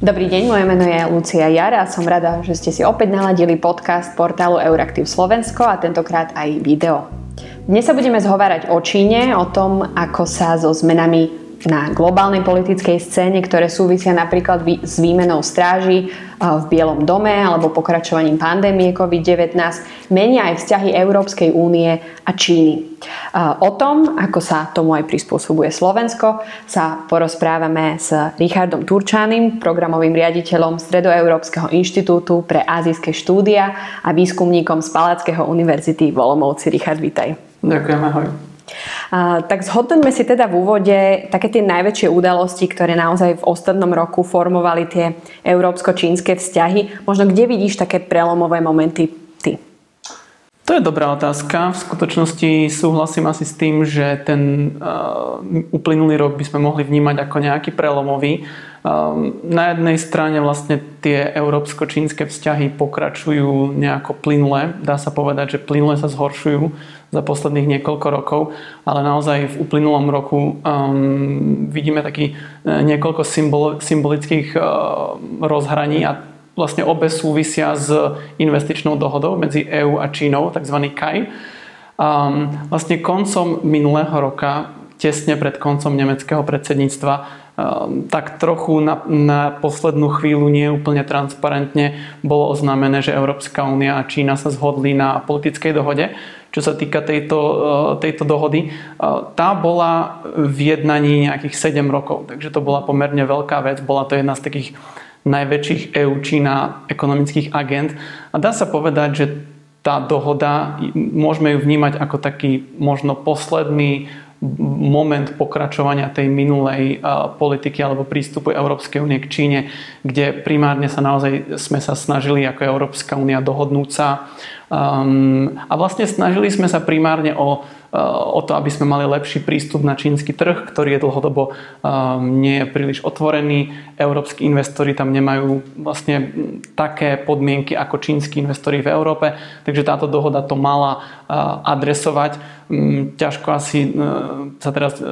Dobrý deň, moje meno je Lucia Jara a som rada, že ste si opäť naladili podcast portálu Euraktiv Slovensko a tentokrát aj video. Dnes sa budeme zhovárať o Číne, o tom, ako sa so zmenami na globálnej politickej scéne, ktoré súvisia napríklad s výmenou stráži v Bielom dome alebo pokračovaním pandémie COVID-19, menia aj vzťahy Európskej únie a Číny. O tom, ako sa tomu aj prispôsobuje Slovensko, sa porozprávame s Richardom Turčanim, programovým riaditeľom Stredoeurópskeho inštitútu pre azijské štúdia a výskumníkom z Palackého univerzity v Olomouci. Richard, vítaj. Ďakujem, ahoj. Tak zhodnoťme si teda v úvode také tie najväčšie udalosti, ktoré naozaj v ostatnom roku formovali tie európsko-čínske vzťahy. Možno kde vidíš také prelomové momenty ty? To je dobrá otázka. V skutočnosti súhlasím asi s tým, že ten uh, uplynulý rok by sme mohli vnímať ako nejaký prelomový. Um, na jednej strane vlastne tie európsko-čínske vzťahy pokračujú nejako plynule. Dá sa povedať, že plynule sa zhoršujú za posledných niekoľko rokov, ale naozaj v uplynulom roku um, vidíme taký uh, niekoľko symbol, symbolických uh, rozhraní a vlastne obe súvisia s investičnou dohodou medzi EÚ a Čínou, tzv. KAI. Um, vlastne koncom minulého roka, tesne pred koncom nemeckého predsedníctva, tak trochu na, na poslednú chvíľu nie úplne transparentne bolo oznámené, že Európska únia a Čína sa zhodli na politickej dohode, čo sa týka tejto, eh, tejto dohody. Eh, tá bola v jednaní nejakých 7 rokov, takže to bola pomerne veľká vec. Bola to jedna z takých najväčších EU Čína ekonomických agent. A dá sa povedať, že tá dohoda, môžeme ju vnímať ako taký možno posledný moment pokračovania tej minulej politiky alebo prístupu Európskej únie k Číne, kde primárne sa naozaj sme sa snažili ako Európska únia dohodnúť sa. Um, a vlastne snažili sme sa primárne o o to, aby sme mali lepší prístup na čínsky trh, ktorý je dlhodobo ehm, nie je príliš otvorený. Európsky investori tam nemajú vlastne také podmienky ako čínsky investori v Európe, takže táto dohoda to mala eh, adresovať. Mm, ťažko asi eh, sa teraz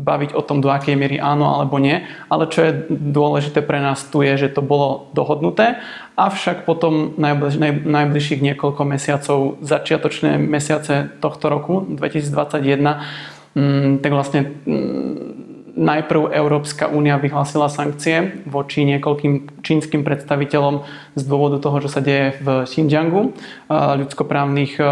baviť o tom, do akej miery áno alebo nie, ale čo je dôležité pre nás tu je, že to bolo dohodnuté Avšak potom najbliž, naj, najbližších niekoľko mesiacov, začiatočné mesiace tohto roku, 2021, mm, tak vlastne mm, najprv Európska únia vyhlásila sankcie voči niekoľkým čínskym predstaviteľom z dôvodu toho, čo sa deje v Xinjiangu, ľudskoprávnych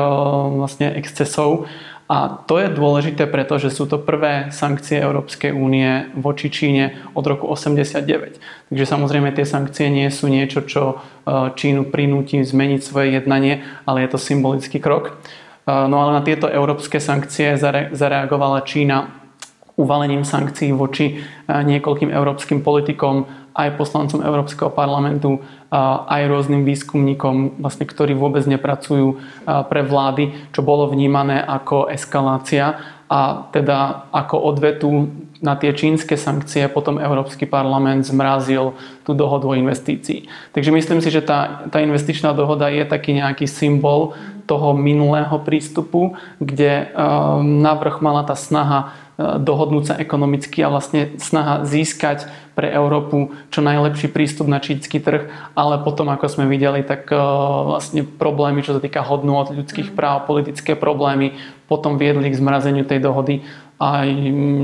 vlastne excesov a to je dôležité, pretože sú to prvé sankcie Európskej únie voči Číne od roku 89. Takže samozrejme tie sankcie nie sú niečo, čo e, Čínu prinúti zmeniť svoje jednanie, ale je to symbolický krok. E, no ale na tieto európske sankcie zareagovala Čína uvalením sankcií voči e, niekoľkým európskym politikom, aj poslancom Európskeho parlamentu, aj rôznym výskumníkom, vlastne, ktorí vôbec nepracujú pre vlády, čo bolo vnímané ako eskalácia a teda ako odvetu na tie čínske sankcie potom Európsky parlament zmrazil tú dohodu o investícii. Takže myslím si, že tá, tá investičná dohoda je taký nejaký symbol toho minulého prístupu, kde um, navrh mala tá snaha dohodnúť sa ekonomicky a vlastne snaha získať pre Európu čo najlepší prístup na čínsky trh, ale potom, ako sme videli, tak e, vlastne problémy, čo sa týka hodnôt ľudských práv, politické problémy, potom viedli k zmrazeniu tej dohody a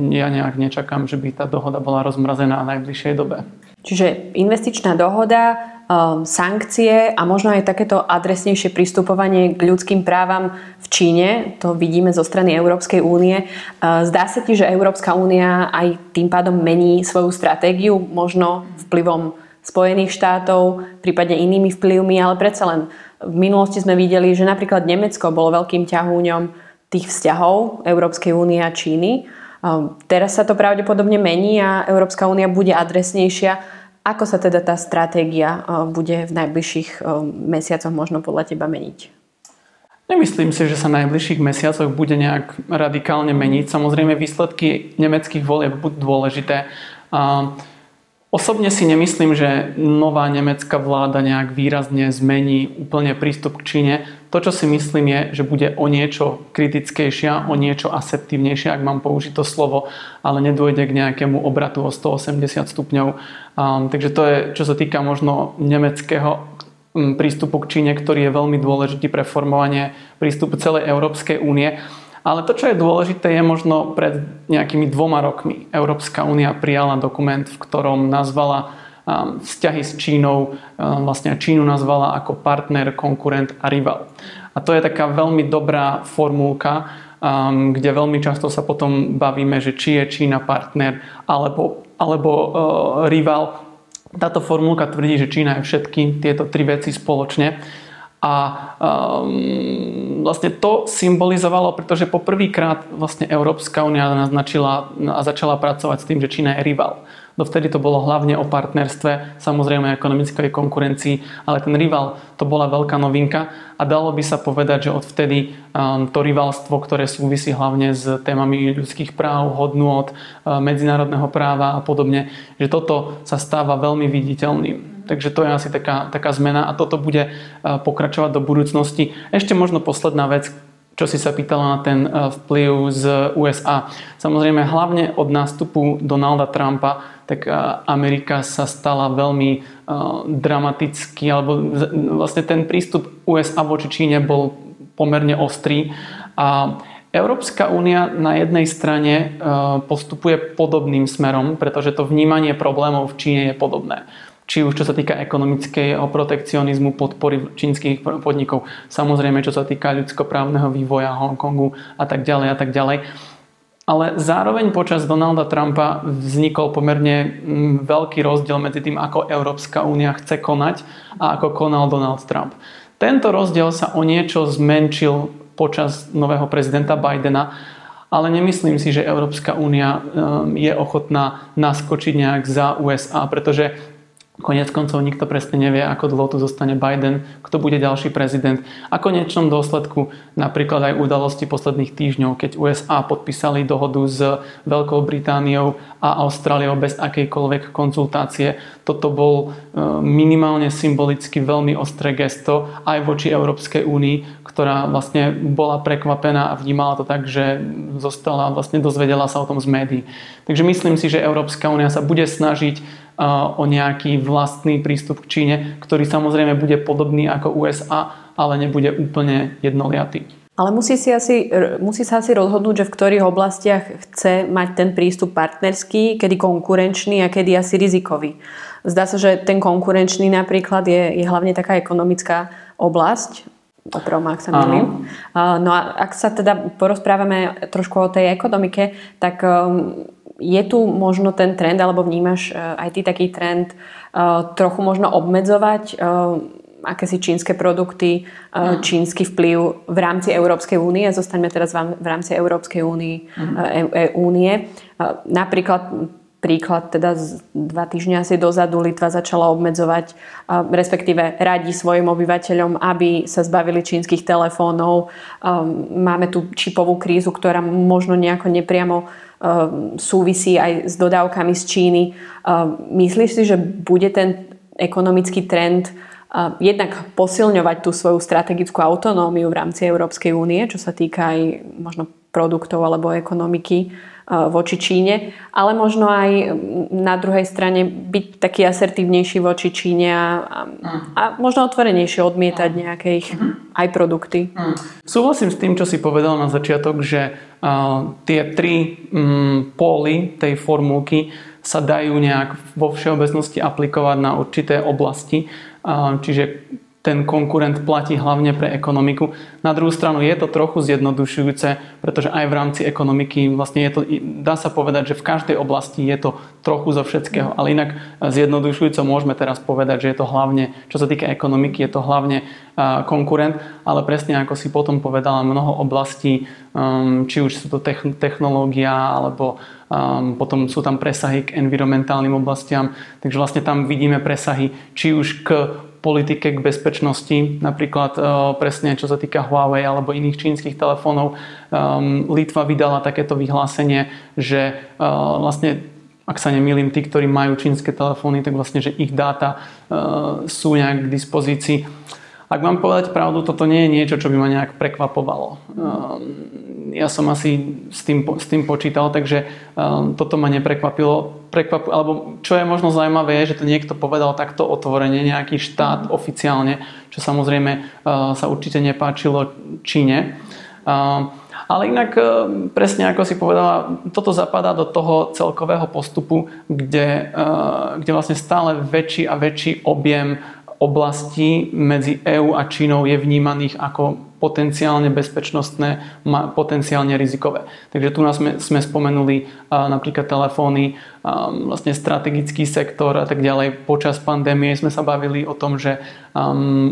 ja nejak nečakám, že by tá dohoda bola rozmrazená v najbližšej dobe. Čiže investičná dohoda, um, sankcie a možno aj takéto adresnejšie pristupovanie k ľudským právam v Číne, to vidíme zo strany Európskej únie. Uh, zdá sa ti, že Európska únia aj tým pádom mení svoju stratégiu, možno vplyvom Spojených štátov, prípadne inými vplyvmi, ale predsa len v minulosti sme videli, že napríklad Nemecko bolo veľkým ťahúňom tých vzťahov Európskej únie a Číny. Um, teraz sa to pravdepodobne mení a Európska únia bude adresnejšia. Ako sa teda tá stratégia uh, bude v najbližších um, mesiacoch možno podľa teba meniť? Nemyslím si, že sa v najbližších mesiacoch bude nejak radikálne meniť. Samozrejme, výsledky nemeckých volieb budú dôležité. Osobne si nemyslím, že nová nemecká vláda nejak výrazne zmení úplne prístup k Číne. To, čo si myslím je, že bude o niečo kritickejšia, o niečo asertívnejšia, ak mám použiť to slovo, ale nedôjde k nejakému obratu o 180 stupňov. Um, takže to je, čo sa týka možno nemeckého prístupu k Číne, ktorý je veľmi dôležitý pre formovanie prístupu celej Európskej únie. Ale to, čo je dôležité, je možno pred nejakými dvoma rokmi Európska únia prijala dokument, v ktorom nazvala vzťahy s Čínou, um, vlastne Čínu nazvala ako partner, konkurent a rival. A to je taká veľmi dobrá formulka, um, kde veľmi často sa potom bavíme, že či je Čína partner alebo, alebo uh, rival. Táto formulka tvrdí, že Čína je všetky tieto tri veci spoločne. A um, vlastne to symbolizovalo, pretože poprvýkrát vlastne Európska únia naznačila a začala pracovať s tým, že Čína je rival. Dovtedy to bolo hlavne o partnerstve, samozrejme ekonomickej konkurencii, ale ten rival to bola veľká novinka a dalo by sa povedať, že odvtedy um, to rivalstvo, ktoré súvisí hlavne s témami ľudských práv, hodnôt, uh, medzinárodného práva a podobne, že toto sa stáva veľmi viditeľným. Takže to je asi taká, taká zmena a toto bude uh, pokračovať do budúcnosti. Ešte možno posledná vec, čo si sa pýtala na ten uh, vplyv z USA. Samozrejme, hlavne od nástupu Donalda Trumpa tak Amerika sa stala veľmi dramatický, alebo vlastne ten prístup USA voči Číne bol pomerne ostrý a Európska únia na jednej strane postupuje podobným smerom, pretože to vnímanie problémov v Číne je podobné. Či už čo sa týka ekonomického protekcionizmu, podpory čínskych podnikov, samozrejme čo sa týka ľudskoprávneho vývoja Hongkongu a tak ďalej a tak ďalej ale zároveň počas Donalda Trumpa vznikol pomerne mm, veľký rozdiel medzi tým, ako Európska únia chce konať a ako konal Donald Trump. Tento rozdiel sa o niečo zmenšil počas nového prezidenta Bidena, ale nemyslím si, že Európska únia mm, je ochotná naskočiť nejak za USA, pretože Konec koncov nikto presne nevie, ako dlho tu zostane Biden, kto bude ďalší prezident. A konečnom dôsledku napríklad aj udalosti posledných týždňov, keď USA podpísali dohodu s Veľkou Britániou a Austráliou bez akejkoľvek konzultácie. Toto bol e, minimálne symbolicky veľmi ostré gesto aj voči Európskej únii, ktorá vlastne bola prekvapená a vnímala to tak, že zostala, vlastne dozvedela sa o tom z médií. Takže myslím si, že Európska únia sa bude snažiť o nejaký vlastný prístup k Číne, ktorý samozrejme bude podobný ako USA, ale nebude úplne jednoliatý. Ale musí, si asi, musí sa asi rozhodnúť, že v ktorých oblastiach chce mať ten prístup partnerský, kedy konkurenčný a kedy asi rizikový. Zdá sa, že ten konkurenčný napríklad je, je hlavne taká ekonomická oblasť, opravom, ak sa milím. No a ak sa teda porozprávame trošku o tej ekonomike, tak um, je tu možno ten trend, alebo vnímaš e, aj ty taký trend e, trochu možno obmedzovať e, akési čínske produkty, čínsky vplyv v rámci Európskej únie. Zostaňme teraz v rámci Európskej únie. Mm. únie. Napríklad príklad, teda dva týždňa asi dozadu Litva začala obmedzovať, respektíve radí svojim obyvateľom, aby sa zbavili čínskych telefónov. Máme tu čipovú krízu, ktorá možno nejako nepriamo Ehm, súvisí aj s dodávkami z Číny. Ehm, myslíš si, že bude ten ekonomický trend ehm, jednak posilňovať tú svoju strategickú autonómiu v rámci Európskej únie, čo sa týka aj možno produktov alebo ekonomiky voči Číne, ale možno aj na druhej strane byť taký asertívnejší voči Číne a, a možno otvorenejšie odmietať nejaké ich aj produkty. Súhlasím s tým, čo si povedal na začiatok, že uh, tie tri um, póly tej formulky sa dajú nejak vo všeobecnosti aplikovať na určité oblasti. Uh, čiže ten konkurent platí hlavne pre ekonomiku. Na druhú stranu je to trochu zjednodušujúce, pretože aj v rámci ekonomiky vlastne je to, dá sa povedať, že v každej oblasti je to trochu zo všetkého, ale inak zjednodušujúco môžeme teraz povedať, že je to hlavne, čo sa týka ekonomiky, je to hlavne konkurent, ale presne ako si potom povedala, mnoho oblastí, um, či už sú to technológia, alebo um, potom sú tam presahy k environmentálnym oblastiam, takže vlastne tam vidíme presahy či už k politike k bezpečnosti, napríklad uh, presne čo sa týka Huawei alebo iných čínskych telefónov. Um, Litva vydala takéto vyhlásenie, že uh, vlastne ak sa nemýlim, tí, ktorí majú čínske telefóny, tak vlastne, že ich dáta sú nejak k dispozícii. Ak mám povedať pravdu, toto nie je niečo, čo by ma nejak prekvapovalo. Ja som asi s tým, s tým počítal, takže toto ma neprekvapilo. Prekvap, alebo čo je možno zaujímavé, je, že to niekto povedal takto otvorene, nejaký štát oficiálne, čo samozrejme sa určite nepáčilo Číne. Ale inak presne ako si povedala, toto zapadá do toho celkového postupu, kde, kde vlastne stále väčší a väčší objem oblastí medzi EÚ a Čínou je vnímaných ako potenciálne bezpečnostné, potenciálne rizikové. Takže tu nás sme, sme spomenuli napríklad telefóny, vlastne strategický sektor a tak ďalej. Počas pandémie sme sa bavili o tom, že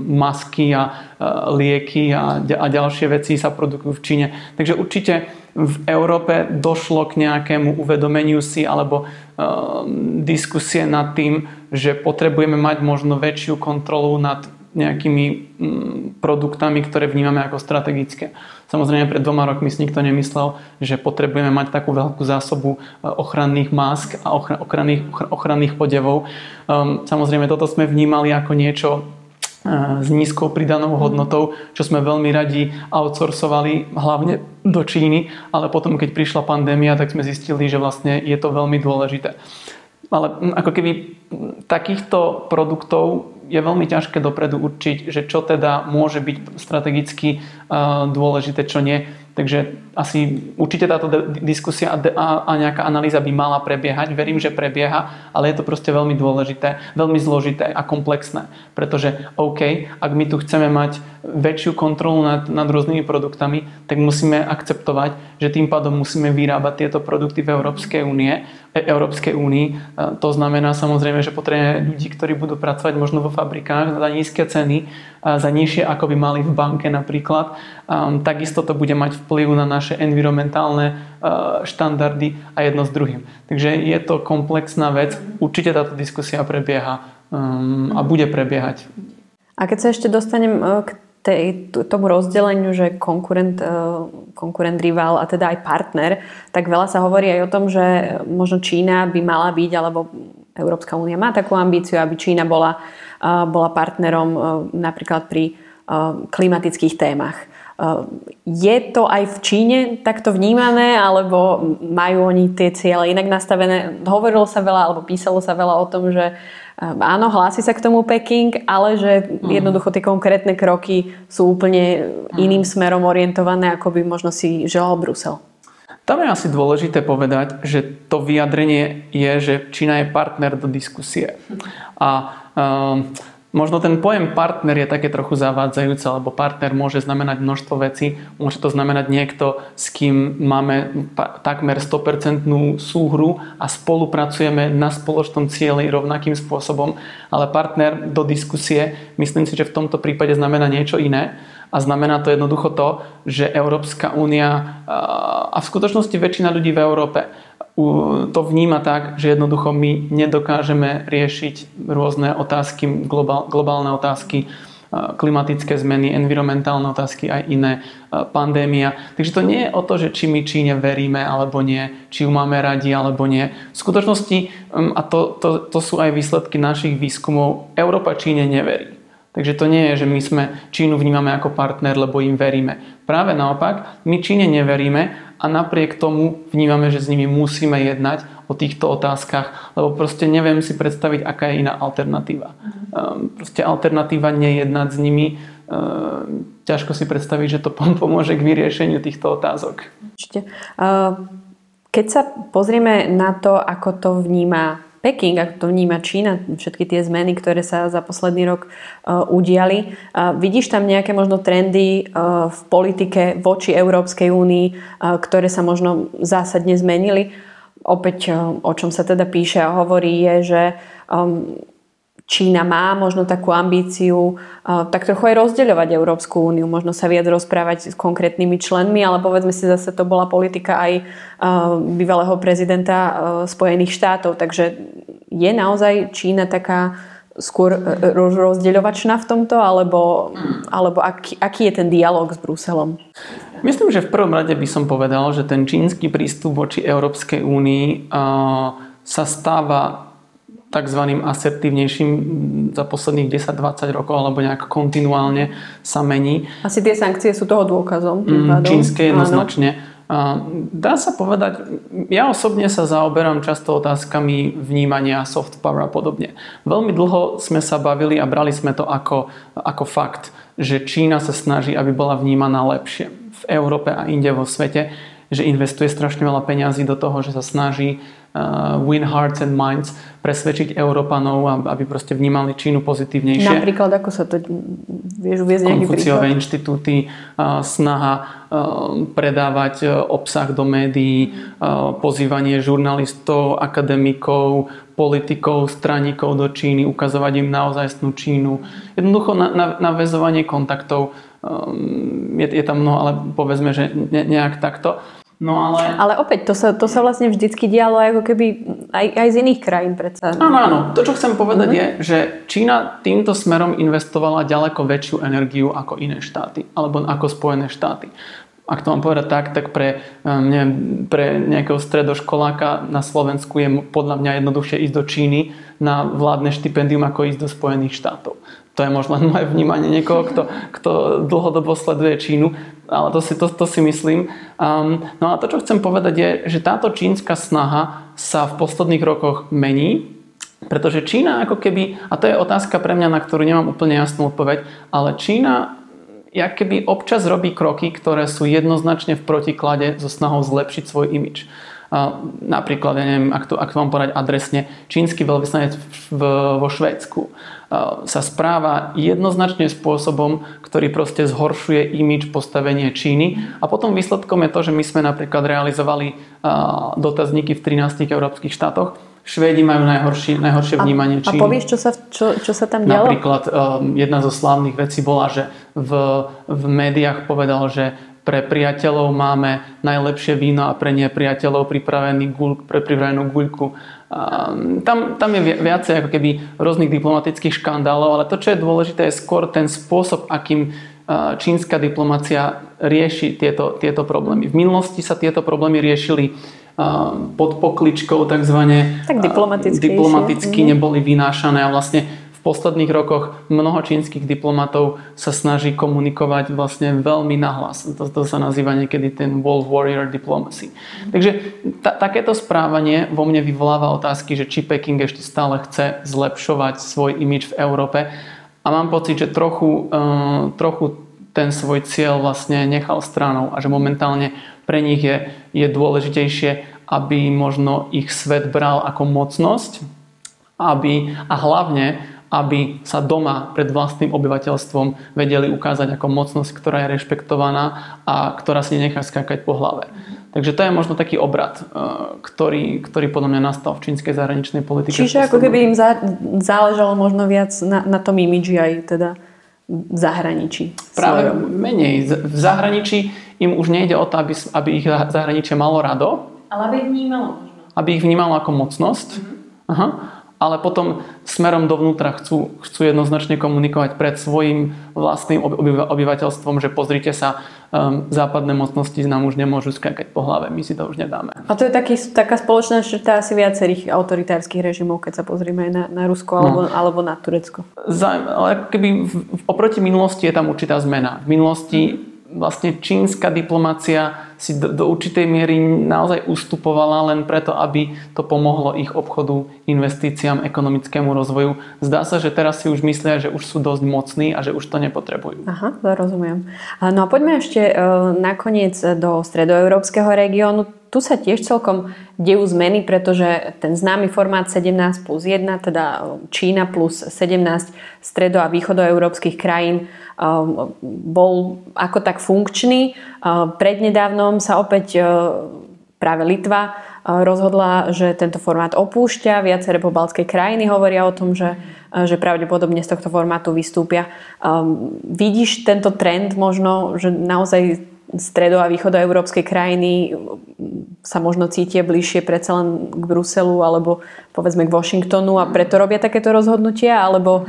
masky a lieky a, a ďalšie veci sa produkujú v Číne. Takže určite v Európe došlo k nejakému uvedomeniu si alebo uh, diskusie nad tým, že potrebujeme mať možno väčšiu kontrolu nad nejakými mm, produktami, ktoré vnímame ako strategické. Samozrejme, pred dvoma rokmi si nikto nemyslel, že potrebujeme mať takú veľkú zásobu e, ochranných másk a ochranných, ochranných podevov. Um, samozrejme, toto sme vnímali ako niečo, s nízkou pridanou hodnotou, čo sme veľmi radi outsourcovali hlavne do Číny, ale potom, keď prišla pandémia, tak sme zistili, že vlastne je to veľmi dôležité. Ale ako keby takýchto produktov je veľmi ťažké dopredu určiť, že čo teda môže byť strategicky dôležité, čo nie. Takže asi určite táto diskusia a, a nejaká analýza by mala prebiehať. Verím, že prebieha, ale je to proste veľmi dôležité, veľmi zložité a komplexné. Pretože OK, ak my tu chceme mať väčšiu kontrolu nad, nad rôznymi produktami, tak musíme akceptovať, že tým pádom musíme vyrábať tieto produkty v Európskej únie, e, Európskej únii. E, to znamená samozrejme, že potrebujeme ľudí, ktorí budú pracovať možno vo fabrikách za nízke ceny, za nižšie ako by mali v banke napríklad. Takisto to bude mať vplyv na naše environmentálne štandardy a jedno s druhým. Takže je to komplexná vec. Určite táto diskusia prebieha um, a bude prebiehať. A keď sa ešte dostanem e, k tej, tomu rozdeleniu, že konkurent, e, konkurent, rival a teda aj partner, tak veľa sa hovorí aj o tom, že možno Čína by mala byť, alebo Európska únia má takú ambíciu, aby Čína bola, e, bola partnerom napríklad pri klimatických témach. Je to aj v Číne takto vnímané, alebo majú oni tie ciele inak nastavené? Hovorilo sa veľa, alebo písalo sa veľa o tom, že um, áno, hlási sa k tomu Peking, ale že mhm. jednoducho tie konkrétne kroky sú úplne mhm. iným smerom orientované, ako by možno si želal Brusel. Tam je asi dôležité povedať, že to vyjadrenie je, že Čína je partner do diskusie. A um, Možno ten pojem partner je také trochu zavádzajúce, lebo partner môže znamenať množstvo vecí. Môže to znamenať niekto, s kým máme takmer 100% súhru a spolupracujeme na spoločnom cieli rovnakým spôsobom. Ale partner do diskusie, myslím si, že v tomto prípade znamená niečo iné. A znamená to jednoducho to, že Európska únia a v skutočnosti väčšina ľudí v Európe to vníma tak, že jednoducho my nedokážeme riešiť rôzne otázky, globál, globálne otázky, klimatické zmeny, environmentálne otázky, aj iné, pandémia. Takže to nie je o to, že či my Číne veríme alebo nie, či ju máme radi alebo nie. V skutočnosti, a to, to, to sú aj výsledky našich výskumov, Európa Číne neverí. Takže to nie je, že my sme Čínu vnímame ako partner, lebo im veríme. Práve naopak, my Číne neveríme a napriek tomu vnímame, že s nimi musíme jednať o týchto otázkach, lebo proste neviem si predstaviť, aká je iná alternatíva. Mm. Proste alternatíva nejednať s nimi, ehm, ťažko si predstaviť, že to pomôže k vyriešeniu týchto otázok. Určite. Keď sa pozrieme na to, ako to vníma Peking, ako to vníma Čína, všetky tie zmeny, ktoré sa za posledný rok uh, udiali. Vidíš tam nejaké možno trendy uh, v politike voči Európskej únii, uh, ktoré sa možno zásadne zmenili? Opäť, o čom sa teda píše a hovorí, je, že um, Čína má možno takú ambíciu uh, tak trochu aj rozdeľovať Európsku úniu, možno sa viac rozprávať s konkrétnymi členmi, ale povedzme si zase to bola politika aj uh, bývalého prezidenta uh, Spojených štátov, takže je naozaj Čína taká skôr rozdeľovačná v tomto, alebo, alebo aký, aký je ten dialog s Bruselom? Myslím, že v prvom rade by som povedal, že ten čínsky prístup voči Európskej únii sa stáva tzv. asertívnejším za posledných 10-20 rokov alebo nejak kontinuálne sa mení. Asi tie sankcie sú toho dôkazom. Mm, čínske jednoznačne. Dá sa povedať, ja osobne sa zaoberám často otázkami vnímania soft power a podobne. Veľmi dlho sme sa bavili a brali sme to ako, ako fakt, že Čína sa snaží, aby bola vnímaná lepšie v Európe a inde vo svete, že investuje strašne veľa peňazí do toho, že sa snaží uh, win hearts and minds, presvedčiť Európanov, aby proste vnímali Čínu pozitívnejšie. Napríklad, ako sa to vieš uviezť nejaký Konfuciové inštitúty, uh, snaha uh, predávať uh, obsah do médií, uh, pozývanie žurnalistov, akademikov, politikov, straníkov do Číny, ukazovať im naozajstnú Čínu. Jednoducho na, na, navezovanie kontaktov um, je, je tam mnoho, ale povedzme, že ne, nejak takto. No ale... ale opäť, to sa, to sa vlastne vždycky dialo ako keby aj, aj z iných krajín predsa. Áno, áno. To, čo chcem povedať mm-hmm. je, že Čína týmto smerom investovala ďaleko väčšiu energiu ako iné štáty, alebo ako Spojené štáty. Ak to mám povedať tak, tak pre, um, neviem, pre nejakého stredoškoláka na Slovensku je podľa mňa jednoduchšie ísť do Číny na vládne štipendium ako ísť do Spojených štátov. To je možno moje vnímanie niekoho, kto, kto dlhodobo sleduje Čínu ale to si, to, to si myslím. Um, no a to, čo chcem povedať je, že táto čínska snaha sa v posledných rokoch mení, pretože Čína ako keby, a to je otázka pre mňa, na ktorú nemám úplne jasnú odpoveď, ale Čína jak keby občas robí kroky, ktoré sú jednoznačne v protiklade so snahou zlepšiť svoj imič. Napríklad, ja neviem, ak to, ak to mám povedať adresne, čínsky veľvyslanec vo Švédsku sa správa jednoznačne spôsobom, ktorý proste zhoršuje imič postavenie Číny. A potom výsledkom je to, že my sme napríklad realizovali dotazníky v 13 európskych štátoch. Švédi majú najhorší, najhoršie vnímanie Číny. A povieš, čo sa, čo, čo sa tam dialo? Napríklad jedna zo slávnych vecí bola, že v, v médiách povedal, že pre priateľov máme najlepšie víno a pre nepriateľov pripravený guľ, pre pripravenú guľku tam, tam je viacej ako keby rôznych diplomatických škandálov, ale to, čo je dôležité, je skôr ten spôsob, akým čínska diplomácia rieši tieto, tieto problémy. V minulosti sa tieto problémy riešili pod pokličkou takzvané tak diplomaticky, diplomaticky mhm. neboli vynášané a vlastne v posledných rokoch mnoho čínskych diplomatov sa snaží komunikovať vlastne veľmi nahlas. To, to sa nazýva niekedy ten World Warrior Diplomacy. Takže ta, takéto správanie vo mne vyvoláva otázky, že či Peking ešte stále chce zlepšovať svoj imič v Európe. A mám pocit, že trochu, uh, trochu ten svoj cieľ vlastne nechal stranou a že momentálne pre nich je, je dôležitejšie, aby možno ich svet bral ako mocnosť aby, a hlavne, aby sa doma pred vlastným obyvateľstvom vedeli ukázať ako mocnosť, ktorá je rešpektovaná a ktorá si nechá skákať po hlave. Takže to je možno taký obrad, e, ktorý, ktorý podľa mňa nastal v čínskej zahraničnej politike. Čiže ako keby im záležalo možno viac na, na tom imidži aj teda v zahraničí. Práve svojom. menej. V zahraničí im už nejde o to, aby, aby ich zahraničie malo rado. Ale aby ich vnímalo možno. Aby ich vnímalo ako mocnosť. Mm-hmm. Aha ale potom smerom dovnútra chcú, chcú jednoznačne komunikovať pred svojim vlastným obyvateľstvom, že pozrite sa, um, západné mocnosti nám už nemôžu skákať po hlave, my si to už nedáme. A to je taký, taká spoločná črta asi viacerých autoritárskych režimov, keď sa pozrieme aj na, na Rusko alebo, no. alebo na Turecko. Za, ale keby v, oproti minulosti je tam určitá zmena. V minulosti vlastne čínska diplomácia si do, do určitej miery naozaj ustupovala len preto, aby to pomohlo ich obchodu, investíciám, ekonomickému rozvoju. Zdá sa, že teraz si už myslia, že už sú dosť mocní a že už to nepotrebujú. Aha, to rozumiem. No a poďme ešte e, nakoniec do stredoeurópskeho regiónu tu sa tiež celkom dejú zmeny, pretože ten známy formát 17 plus 1, teda Čína plus 17 stredo- a východoeurópskych krajín um, bol ako tak funkčný. Uh, prednedávnom sa opäť uh, práve Litva uh, rozhodla, že tento formát opúšťa. Viaceré pobaltské krajiny hovoria o tom, že, že pravdepodobne z tohto formátu vystúpia. Um, vidíš tento trend možno, že naozaj stredo- a východoeurópske krajiny sa možno cítia bližšie predsa len k Bruselu alebo povedzme k Washingtonu a preto robia takéto rozhodnutia, alebo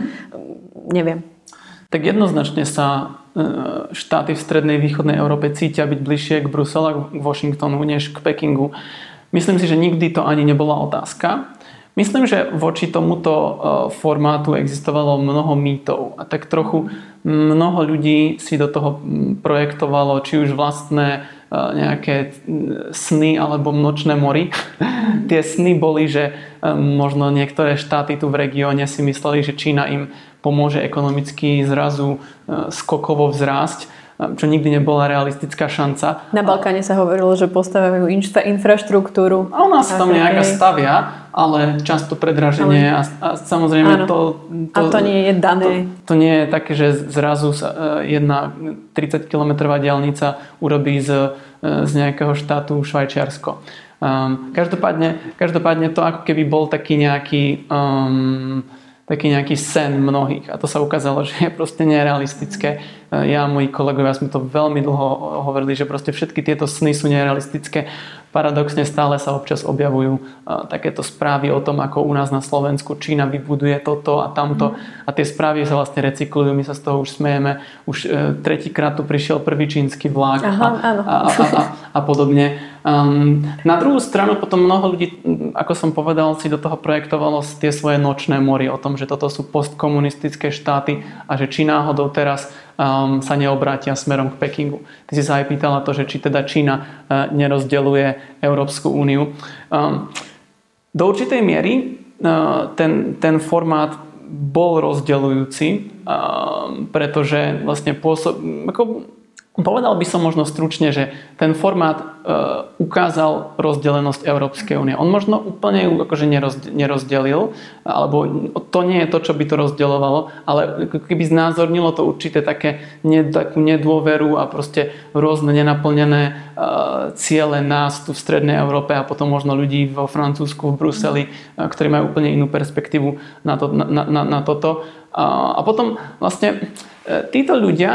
neviem. Tak jednoznačne sa štáty v strednej východnej Európe cítia byť bližšie k Bruselu k Washingtonu než k Pekingu. Myslím si, že nikdy to ani nebola otázka. Myslím, že voči tomuto e, formátu existovalo mnoho mýtov a tak trochu mnoho ľudí si do toho projektovalo či už vlastné e, nejaké sny alebo nočné mory. Tie sny boli, že e, možno niektoré štáty tu v regióne si mysleli, že Čína im pomôže ekonomicky zrazu skokovo vzrásť čo nikdy nebola realistická šanca. Na Balkáne sa hovorilo, že postavujú infra- infraštruktúru. A u nás tam nejaká stavia, ale často predraženie ale... a, a samozrejme to, to... A to nie je dané. To, to nie je také, že zrazu sa e, jedna 30 kilometrová diálnica urobí z, e, z nejakého štátu Švajčiarsko. Um, každopádne, každopádne to ako keby bol taký nejaký um, taký nejaký sen mnohých a to sa ukázalo, že je proste nerealistické. Ja a moji kolegovia sme to veľmi dlho hovorili, že proste všetky tieto sny sú nerealistické Paradoxne stále sa občas objavujú takéto správy o tom, ako u nás na Slovensku Čína vybuduje toto a tamto a tie správy sa vlastne recyklujú, my sa z toho už smejeme. Už e, tretíkrát tu prišiel prvý čínsky vlak Aha, a, a, a, a, a podobne. Um, na druhú stranu potom mnoho ľudí, ako som povedal, si do toho projektovalo tie svoje nočné mory o tom, že toto sú postkomunistické štáty a že či náhodou teraz um, sa neobrátia smerom k Pekingu. Ty si sa aj pýtala to, že či teda Čína uh, nerozdeluje Európsku úniu. Um, do určitej miery uh, ten, ten formát bol rozdeľujúci, um, pretože vlastne pôsob... Ako, Povedal by som možno stručne, že ten formát ukázal rozdelenosť Európskej únie. On možno úplne ju akože nerozdelil, alebo to nie je to, čo by to rozdeľovalo, ale keby znázornilo to určité také takú nedôveru a proste rôzne nenaplnené e, ciele nás tu v Strednej Európe a potom možno ľudí vo Francúzsku, v Bruseli, e, ktorí majú úplne inú perspektívu na, to, na, na, na toto. A potom vlastne títo ľudia,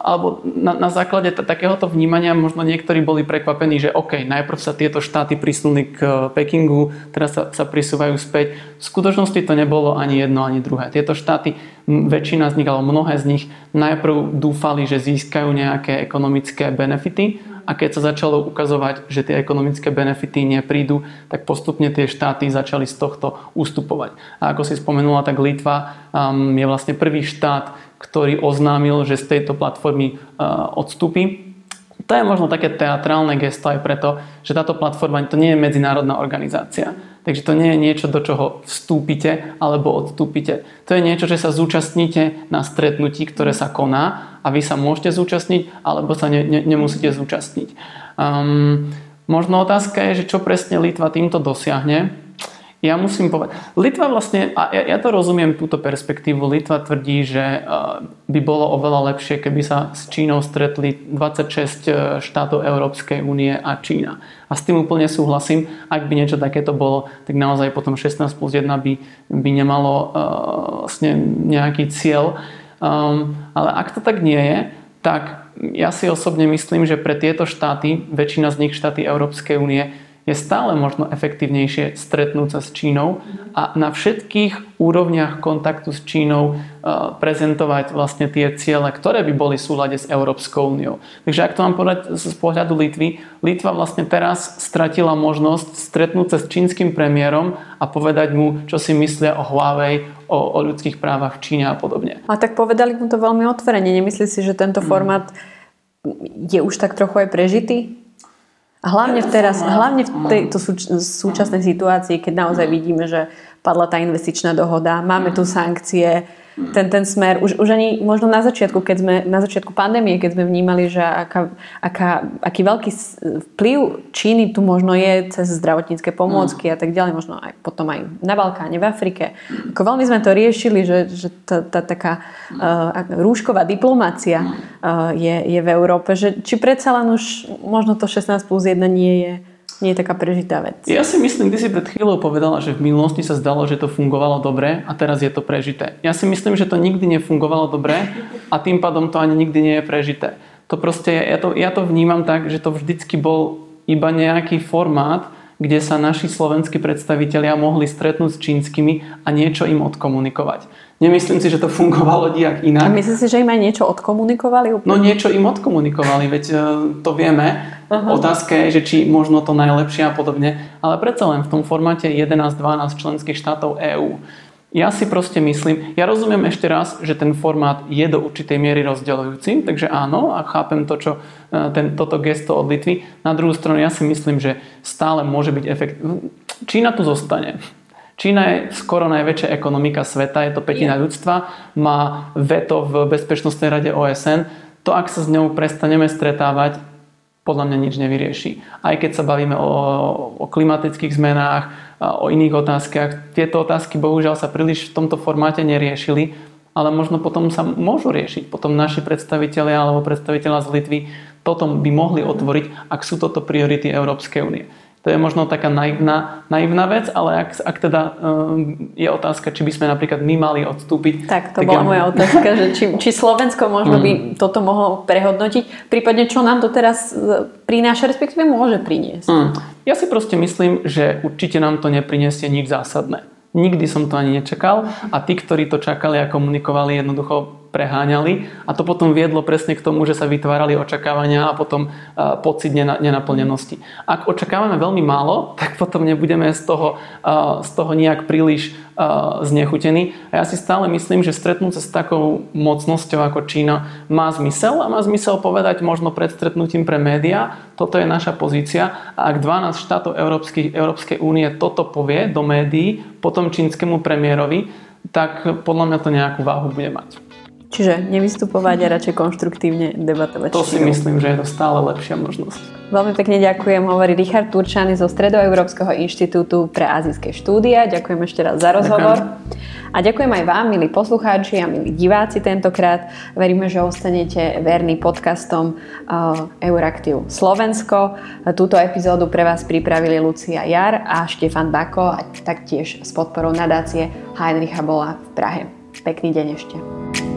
alebo na, na základe takéhoto vnímania možno niektorí boli prekvapení, že OK, najprv sa tieto štáty prisunuli k e, Pekingu, teraz sa, sa prisúvajú späť. V skutočnosti to nebolo ani jedno, ani druhé. Tieto štáty, väčšina z nich, alebo mnohé z nich, najprv dúfali, že získajú nejaké ekonomické benefity a keď sa začalo ukazovať, že tie ekonomické benefity neprídu, tak postupne tie štáty začali z tohto ustupovať. A ako si spomenula, tak Litva um, je vlastne prvý štát, ktorý oznámil, že z tejto platformy uh, odstúpi. To je možno také teatrálne gesto aj preto, že táto platforma to nie je medzinárodná organizácia. Takže to nie je niečo, do čoho vstúpite alebo odstúpite. To je niečo, že sa zúčastníte na stretnutí, ktoré sa koná a vy sa môžete zúčastniť alebo sa ne, ne, nemusíte zúčastniť. Um, možno otázka je, že čo presne Litva týmto dosiahne ja musím povedať, Litva vlastne, a ja, ja to rozumiem túto perspektívu, Litva tvrdí, že e, by bolo oveľa lepšie, keby sa s Čínou stretli 26 e, štátov Európskej únie a Čína. A s tým úplne súhlasím. Ak by niečo takéto bolo, tak naozaj potom 16 plus 1 by, by nemalo uh, vlastne nejaký cieľ. Um, ale ak to tak nie je, tak ja si osobne myslím, že pre tieto štáty, väčšina z nich štáty Európskej únie, je stále možno efektívnejšie stretnúť sa s Čínou a na všetkých úrovniach kontaktu s Čínou e, prezentovať vlastne tie ciele, ktoré by boli v súlade s Európskou úniou. Takže ak to mám povedať z pohľadu Litvy, Litva vlastne teraz stratila možnosť stretnúť sa s čínskym premiérom a povedať mu, čo si myslia o Huawei, o, o ľudských právach v Číne a podobne. A tak povedali mu to veľmi otvorene. Nemyslí si, že tento hmm. formát je už tak trochu aj prežitý? A hlavne, v teraz, hlavne v tejto súčasnej situácii, keď naozaj vidíme, že padla tá investičná dohoda, máme tu sankcie, ten, ten smer, už, už ani možno na začiatku, keď sme, na začiatku pandémie, keď sme vnímali, že aká, aká, aký veľký vplyv Číny tu možno je cez zdravotnícke pomôcky mm. a tak ďalej, možno aj potom aj na Balkáne, v Afrike. Ako veľmi sme to riešili, že, že tá, tá taká uh, rúšková diplomácia uh, je, je v Európe, že či predsa len už možno to 16 plus 1 nie je nie je taká prežitá vec. Ja si myslím, ty si pred chvíľou povedala, že v minulosti sa zdalo, že to fungovalo dobre a teraz je to prežité. Ja si myslím, že to nikdy nefungovalo dobre a tým pádom to ani nikdy nie je prežité. To proste, ja to, ja to vnímam tak, že to vždycky bol iba nejaký formát, kde sa naši slovenskí predstavitelia mohli stretnúť s čínskymi a niečo im odkomunikovať. Nemyslím si, že to fungovalo nejak inak. A myslíš si, že im aj niečo odkomunikovali? Úplne? No niečo im odkomunikovali, veď e, to vieme. Uh-huh. Otázka je, že či možno to najlepšie a podobne. Ale predsa len v tom formáte 11-12 členských štátov EÚ. Ja si proste myslím, ja rozumiem ešte raz, že ten formát je do určitej miery rozdeľujúci, takže áno, a chápem to, čo e, ten, toto gesto od Litvy. Na druhú stranu ja si myslím, že stále môže byť efekt. Čína tu zostane. Čína je skoro najväčšia ekonomika sveta, je to petina ľudstva, má veto v Bezpečnostnej rade OSN. To, ak sa s ňou prestaneme stretávať, podľa mňa nič nevyrieši. Aj keď sa bavíme o, o klimatických zmenách, o iných otázkach, tieto otázky bohužiaľ sa príliš v tomto formáte neriešili, ale možno potom sa môžu riešiť. Potom naši predstavitelia alebo predstaviteľa z Litvy toto by mohli otvoriť, ak sú toto priority Európskej únie. To je možno taká naivná, naivná vec, ale ak, ak teda um, je otázka, či by sme napríklad my mali odstúpiť. Tak, to tak bola ja... moja otázka, že či, či Slovensko možno mm. by toto mohlo prehodnotiť, prípadne čo nám to teraz e, prináša, respektíve môže priniesť. Mm. Ja si proste myslím, že určite nám to nepriniesie nič zásadné. Nikdy som to ani nečakal a tí, ktorí to čakali a komunikovali, jednoducho preháňali a to potom viedlo presne k tomu, že sa vytvárali očakávania a potom pocit nenaplnenosti. Ak očakávame veľmi málo, tak potom nebudeme z toho, z toho nejak príliš znechutení. A ja si stále myslím, že stretnúť sa s takou mocnosťou ako Čína má zmysel a má zmysel povedať možno pred stretnutím pre médiá, toto je naša pozícia a ak 12 štátov Európskej, Európskej únie toto povie do médií potom čínskemu premiérovi, tak podľa mňa to nejakú váhu bude mať. Čiže nevystupovať a radšej konštruktívne debatovať. To si myslím, že je to stále lepšia možnosť. Veľmi pekne ďakujem, hovorí Richard Turčany zo Stredoeurópskeho inštitútu pre azijské štúdia. Ďakujem ešte raz za rozhovor. Ďakujem. A ďakujem aj vám, milí poslucháči a milí diváci tentokrát. Veríme, že ostanete verní podcastom uh, Euraktiv Slovensko. Túto epizódu pre vás pripravili Lucia Jar a Štefan Bako a taktiež s podporou nadácie Heinricha Bola v Prahe. Pekný deň ešte.